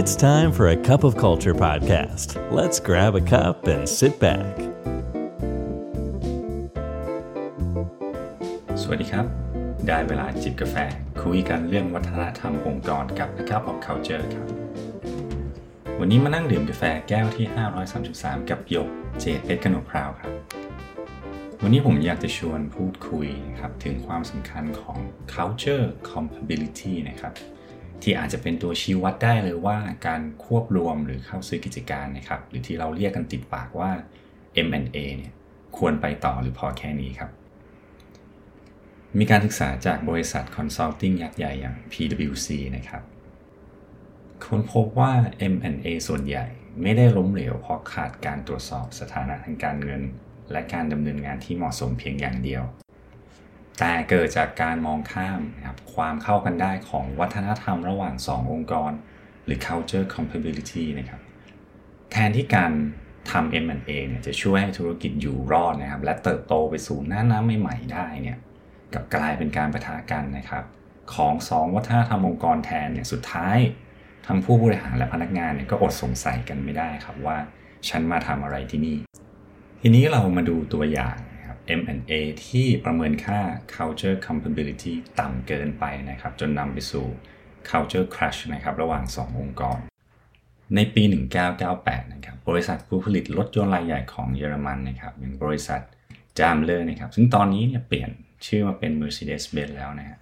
It's time for a cup of culture podcast. Let's grab a cup and sit back. สวัสดีครับ ได้เวลาจิบกาแฟ คุยกันเรื่องวัฒนธรรมองค์กรกับ A Cup of Culture ครับ วันนี้มานั่งดื่มกาแฟแก้วที่ 533 กับหยกเจดเพชรกนกพราวครับ วันนี้ผมอยากจะชวนพูดคุยนะครับถึงความสำคัญของ culture compatibility นะครับ ที่อาจจะเป็นตัวชี้วัดได้เลยว่าการควบรวมหรือเข้าซื้อกิจการนะครับ หรือที่เราเรียกกันติดปากว่า M&A เนี่ยควรไปต่อหรือพอแค่นี้ครับ มีการศึกษาจากบริษัทคอนซัลทิงยักษ์ใหญ่อย่าง PwC นะครับค้นพบว่า M&A ส่วนใหญ่ไม่ได้ล้มเหลวเพราะขาดการตรวจสอบสถานะทางการเงิน และการดำเนินงานที่เหมาะสมเพียงอย่างเดียว แต่เกิดจากการมองข้ามนะครับความเข้ากันได้ของวัฒนธรรมระหว่าง 2 องค์กร หรือ culture compatibility นะครับแทนที่การทำ M&A เนี่ยจะช่วยให้ธุรกิจอยู่รอดนะครับ และเติบโตไปสู่หน้าน้ำใหม่ๆได้เนี่ยกับกลายเป็นการประทะกันนะครับ ของ 2 วัฒนธรรมองค์กรแทนเนี่ยสุดท้ายทั้งผู้บริหารและพนักงานเนี่ยก็อดสงสัยกันไม่ได้ครับว่า ฉันมาทำอะไรที่นี่ ทีนี้เรามาดูตัวอย่าง M&A ที่ประเมินค่า culture compatibility ต่ำเกินไปนะครับ จนนำไปสู่ culture crash นะครับ ระหว่าง 2 องค์กร ในปี 1998 นะครับ บริษัทผู้ผลิตรถยนต์รายใหญ่ของเยอรมันนะครับอย่างบริษัท Daimler นะครับ ซึ่งตอนนี้เนี่ยเปลี่ยนชื่อมาเป็น Mercedes-Benz แล้วนะฮะ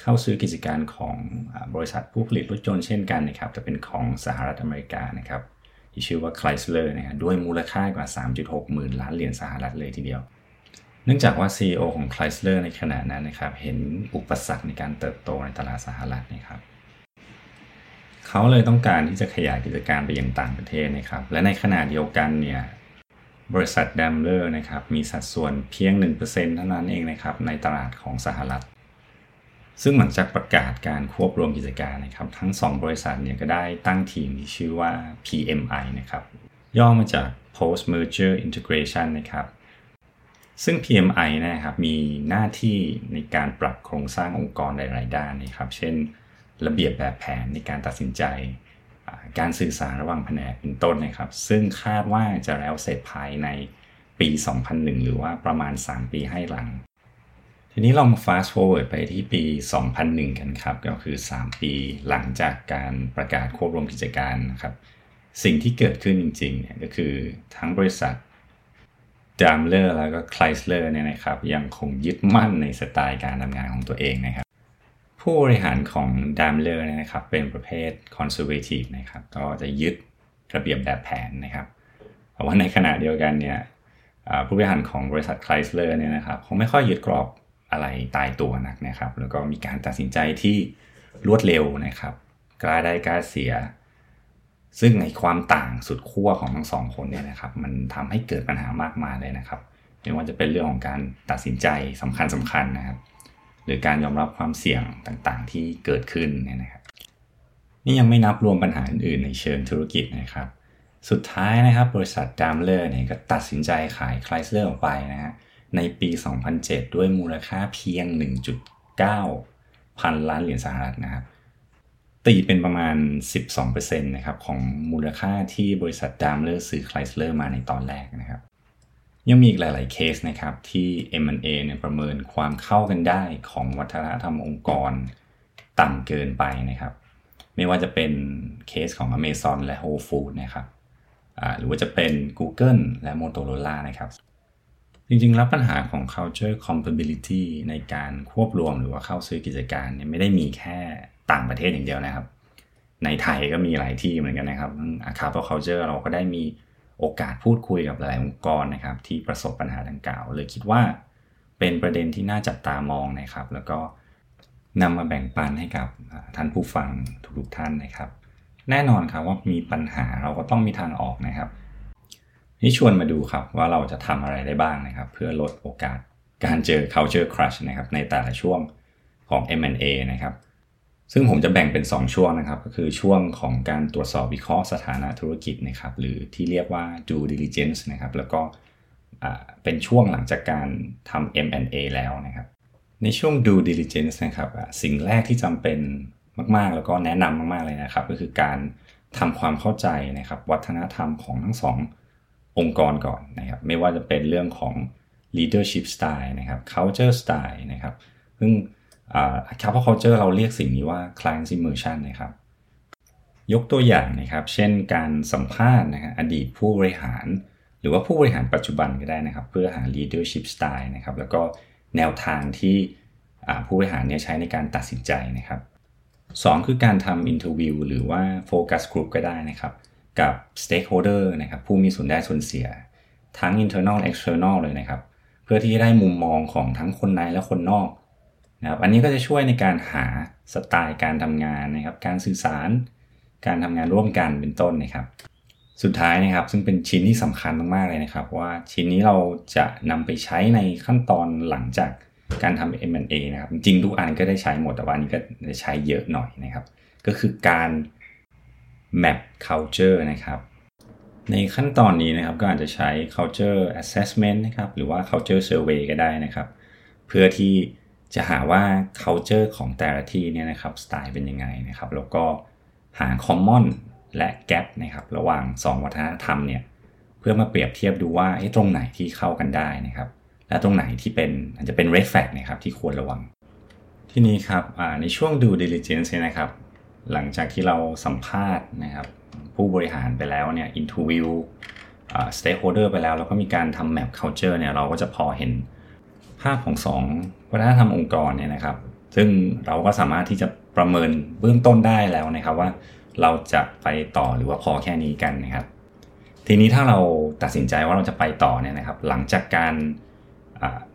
เข้าซื้อกิจการของบริษัทผู้ผลิตรถยนต์เช่นกันนะครับแต่เป็นของสหรัฐอเมริกานะครับที่ชื่อว่า Chrysler นะฮะด้วยมูลค่ากว่า 3.6 หมื่นล้านเหรียญสหรัฐเลยทีเดียว เนื่องจากว่า CEO ของ Chrysler ในขณะนั้นนะครับ เห็นอุปสรรคในการเติบโตในตลาดสหรัฐนะครับเขาเลยต้องการที่จะขยายกิจการไปยังต่างประเทศนะครับ และในขณะเดียวกันเนี่ยบริษัท Daimler นะครับมีสัดส่วนเพียง 1%เท่านั้นเองนะครับในตลาดของสหรัฐ ซึ่งหลังจากประกาศการควบรวมกิจการนะครับ ทั้ง 2 บริษัทเนี่ยก็ได้ตั้งทีมที่ชื่อว่า PMI นะครับย่อมาจาก Post Merger Integration นะครับ ซึ่ง PMI นะครับมีหน้าที่ในการปรับโครงสร้างองค์กรหลาย ๆ ด้านนะครับ เช่น ระเบียบแบบแผนในการตัดสินใจ การสื่อสารระหว่างแผนกเป็นต้นนะครับ ซึ่งคาดว่าจะแล้วเสร็จภายในปี 2001 หรือว่าประมาณ 3 ปีให้หลัง ทีนี้เรามา fast forward ไปที่ปี 2001 กันครับ ก็คือ 3 ปีหลังจากการประกาศควบรวมกิจการนะครับ สิ่งที่เกิดขึ้นจริงๆเนี่ยก็คือทั้งบริษัท Daimler แล้วก็ Chrysler เนี่ยนะครับยังคงยึดมั่นในสไตล์การทำงานของตัวเองนะครับ ผู้บริหารของ Daimler เนี่ยนะครับเป็นประเภท conservative นะครับก็จะยึดระเบียบแบบแผนนะครับแต่ว่าในขณะเดียวกันเนี่ยผู้บริหารของบริษัท Chrysler เนี่ยนะครับคงไม่ค่อยยึดกรอบอะไรตายตัวนักนะครับ แล้วก็มีการตัดสินใจที่รวดเร็วนะครับกล้าได้กล้าเสีย ซึ่งในความต่างสุดขั้วของทั้งสองคนเนี่ยนะครับ มันทำให้เกิดปัญหามากมายเลยนะครับไม่ว่าจะเป็นเรื่องของการตัดสินใจสำคัญสำคัญนะครับ หรือการยอมรับความเสี่ยงต่างๆ ที่เกิดขึ้นเนี่ยนะครับ นี่ยังไม่นับรวมปัญหาอื่นๆ ในเชิงธุรกิจนะครับ สุดท้ายนะครับบริษัท Daimler เนี่ยก็ตัดสินใจขาย Chrysler ออกไปนะฮะในปี 2007 ด้วยมูลค่าเพียง 1.9 พันล้านเหรียญสหรัฐนะครับ ตีเป็นประมาณ 12%นะครับของมูลค่าที่บริษัท Daimler ซื้อ Chrysler มาในตอนแรกนะครับ ยังมีอีกหลาย ๆ เคสนะครับที่ M&A เนี่ยประเมินความเข้ากันได้ของวัฒนธรรมองค์กรต่ำเกินไปนะครับ ไม่ว่าจะเป็นเคสของ Amazon และ Whole Foods นะครับหรือว่าจะเป็น Google และ Motorola นะครับ จริง ๆ แล้วปัญหาของ culture compatibility ในการควบรวมหรือว่าเข้าซื้อกิจการเนี่ยไม่ได้มีแค่ ต่างประเทศอย่างเดียวนะครับ ในไทยก็มีหลายที่เหมือนกันนะครับอาคา p culture เราก็ได้มีโอกาสพูดคุยกับหลายองค์กรนะครับ ที่ประสบปัญหาดังกล่าวเลยคิดว่าเป็นประเด็นที่น่าจับตามองนะครับ แล้วก็นำมาแบ่งปันให้กับท่านผู้ฟังทุกๆท่านนะครับ แน่นอนครับว่ามีปัญหาเราก็ต้องมีทางออกนะครับนี่ชวนมาดูครับว่าเราจะทำอะไรได้บ้างนะครับ เพื่อลดโอกาสการเจอ culture crush นะครับในแต่ละช่วงของ M&A นะครับ ซึ่งผมจะแบ่งเป็น 2 ช่วงนะครับ ก็คือช่วงของการตรวจสอบวิเคราะห์สถานะธุรกิจนะครับ หรือที่เรียกว่า due diligence นะครับ แล้วก็เป็นช่วงหลังจากการทำ M&A แล้วนะครับ ในช่วง due diligence นะครับสิ่งแรกที่จำเป็นมาก ๆ แล้วก็แนะนำมาก ๆ เลยนะครับ ก็คือการทำความเข้าใจนะครับ วัฒนธรรมของทั้งสององค์กรก่อนนะครับ ไม่ว่าจะเป็นเรื่องของ leadership style นะครับ culture style นะครับ ซึ่ง couple culture เราเรียกสิ่งนี้ว่า client immersion นะครับ ยกตัวอย่างนะครับ เช่นการสัมภาษณ์นะครับอดีตผู้บริหาร หรือว่าผู้บริหารปัจจุบันก็ได้นะครับ เพื่อหา leadership style นะครับ แล้วก็แนวทางที่ผู้บริหารเนี่ยใช้ในการตัดสินใจนะครับ 2 คือการทำ interview หรือว่า focus group ก็ได้นะครับ กับ stakeholder นะครับ ผู้มีส่วนได้ส่วนเสีย ทั้ง internal external เลยนะครับ เพื่อที่จะได้มุมมองของทั้งคนในและคนนอก นะครับอันนี้ก็จะช่วยในการหาสไตล์การทำงานนะครับ การสื่อสาร การทำงานร่วมกันเป็นต้นนะครับ สุดท้ายนะครับ ซึ่งเป็นชิ้นที่สำคัญมากๆเลยนะครับ ว่าชิ้นนี้เราจะนำไปใช้ในขั้นตอนหลังจากการทำ M&A นะครับ จริงทุกอันก็ได้ใช้หมดแต่ว่านี้ก็จะใช้เยอะหน่อยนะครับ ก็คือการ map culture นะครับ ในขั้นตอนนี้นะครับก็อาจจะใช้ culture assessment นะครับ หรือว่า culture survey ก็ได้นะครับ เพื่อที่ จะหาว่า culture ของแต่ละที่เนี่ยนะครับสไตล์เป็นยังไงนะครับ แล้วก็หา common และ gap นะครับ ระหว่าง 2 วัฒนธรรมเนี่ยเพื่อมาเปรียบเทียบดูว่าตรงไหนที่เข้ากันได้นะครับ และตรงไหนที่เป็นอาจจะเป็น red flag นะครับที่ควรระวัง ที่นี้ครับในช่วงดู diligence นะครับ หลังจากที่เราสัมภาษณ์นะครับ ผู้บริหารไปแล้วเนี่ย interview stakeholder ไปแล้ว แล้วก็มีการทำ map culture เนี่ยเราก็จะพอเห็น ภาพของสองวัฒนธรรมองค์กรเนี่ยนะครับ ซึ่งเราก็สามารถที่จะประเมินเบื้องต้นได้แล้วนะครับว่า เราจะไปต่อหรือว่าพอแค่นี้กันนะครับ ทีนี้ถ้าเราตัดสินใจว่าเราจะไปต่อเนี่ยนะครับ หลังจากการ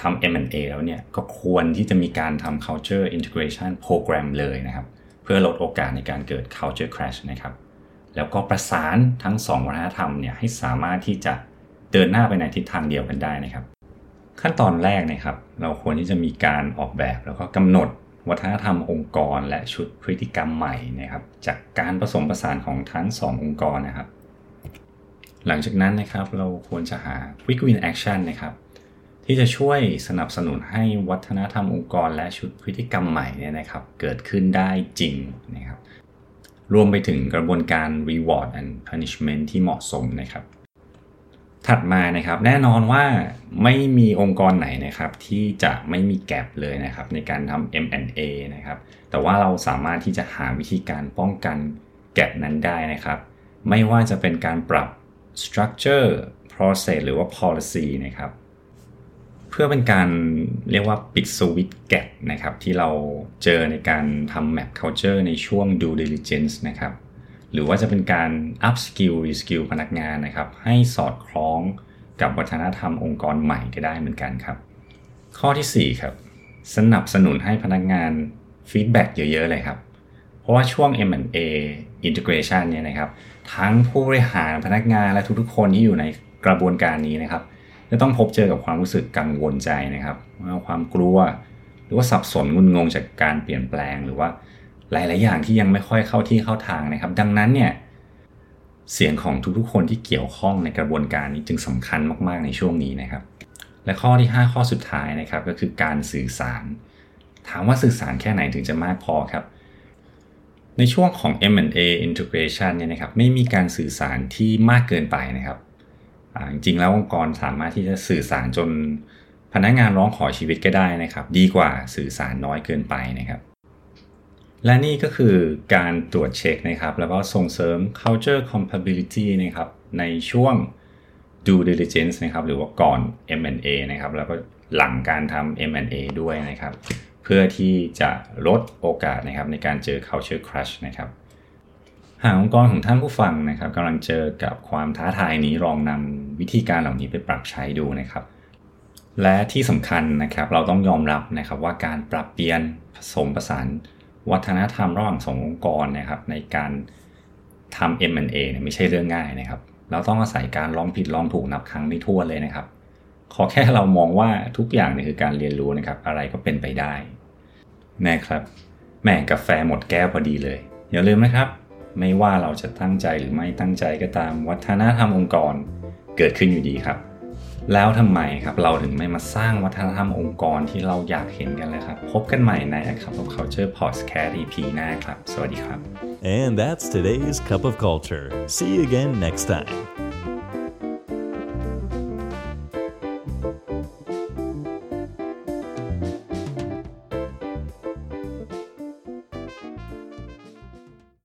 ทำ M&A แล้วเนี่ยก็ควรที่จะมีการทำ culture integration program เลยนะครับ เพื่อลดโอกาสในการเกิด culture crash นะครับ แล้วก็ประสานทั้ง 2 วัฒนธรรมเนี่ยให้สามารถที่จะเดินหน้าไปในทิศทางเดียวกันได้นะครับ ขั้นตอนแรกนะครับ เราควรที่จะมีการออกแบบแล้วก็กำหนดวัฒนธรรมองค์กร และชุดพฤติกรรมใหม่นะครับ จากการผสมผสานของทั้ง 2 องค์กรนะครับ หลังจากนั้นนะครับเราควรจะหา quick win action นะครับ ที่จะช่วยสนับสนุนให้วัฒนธรรมองค์กร และชุดพฤติกรรมใหม่เนี่ยนะครับ เกิดขึ้นได้จริงนะครับรวมไปถึงกระบวนการ reward and punishment ที่เหมาะสมนะครับ ถัดมานะครับแน่นอนว่าไม่มีองค์กรไหนนะครับที่จะไม่มีแกลบเลยนะครับในการทำ M&A นะครับแต่ว่าเราสามารถที่จะหาวิธีการป้องกันแกลบนั้นได้นะครับ ไม่ว่าจะเป็นการปรับ structure process หรือว่า policy นะครับเพื่อเป็นการเรียกว่าปิดสวิตแกะนะครับที่เราเจอในการทำ map culture ในช่วง due diligence นะครับ หรือว่าจะเป็นการ up skill re skill พนักงานนะครับ ให้สอดคล้องกับวัฒนธรรมองค์กรใหม่ก็ได้เหมือนกันครับ ข้อที่ 4 ครับ สนับสนุนให้พนักงาน feedback เยอะๆเลยครับ เพราะว่าช่วง M&A integration เนี่ยนะครับ ทั้งผู้บริหารพนักงานและทุกๆ คนที่อยู่ในกระบวนการนี้นะครับจะต้องพบเจอกับความรู้สึกกังวลใจนะครับความกลัว หรือว่าสับสนงุนงงจากการเปลี่ยนแปลงหรือว่า หลาย ๆ อย่างที่ยังไม่ค่อยเข้าที่เข้าทางนะครับ ดังนั้นเนี่ยเสียงของทุกๆ คนที่เกี่ยวข้องในกระบวนการนี้จึงสำคัญมาก ๆ ในช่วงนี้นะครับ และข้อที่ 5 ข้อสุดท้ายนะครับก็คือการสื่อสาร ถามว่าสื่อสารแค่ไหนถึงจะมากพอครับ ในช่วงของ M&A integration เนี่ยนะครับไม่มีการสื่อสารที่มากเกินไปนะครับจริงๆแล้วองค์กรสามารถที่จะสื่อสารจนพนักงานร้องขอชีวิตก็ได้นะครับ ดีกว่าสื่อสารน้อยเกินไปนะครับ และนี่ก็คือการตรวจเช็คนะครับ แล้วก็ส่งเสริม culture compatibility นะครับในช่วง due diligence นะครับหรือว่าก่อน M&A นะครับแล้วก็หลังการทำ M&A ด้วยนะครับ เพื่อที่จะลดโอกาสนะครับในการเจอ culture crash นะครับ หากองค์กรของท่านผู้ฟังนะครับกำลังเจอกับความท้าทายนี้ลองนำวิธีการเหล่านี้ไปปรับใช้ดูนะครับ และที่สำคัญนะครับเราต้องยอมรับนะครับว่าการปรับเปลี่ยนผสมผสาน วัฒนธรรมระหว่างสององค์กรนะครับ ในการทำ M&A เนี่ยไม่ใช่เรื่องง่ายนะครับ เราต้องอาศัยการลองผิดลองถูกนับครั้งไม่ทั่วเลยนะครับ ขอแค่เรามองว่าทุกอย่างเนี่ยคือการเรียนรู้นะครับ อะไรก็เป็นไปได้น่ครับแม่กาแฟหมดแก้วพอดีเลย อย่าลืมนะครับ ไม่ว่าเราจะตั้งใจหรือไม่ตั้งใจก็ตามวัฒนธรรมองค์กร เกิดขึ้นอยู่ดีครับ แล้วทำไมครับเราถึงไม่มาสร้างวัฒนธรรมองค์กรที่เราอยากเห็นกันเลยครับ พบกันใหม่ใน A Cup of Culture Podcast EP หน้าครับ สวัสดีครับ And that's today's Cup of Culture. See you again next time.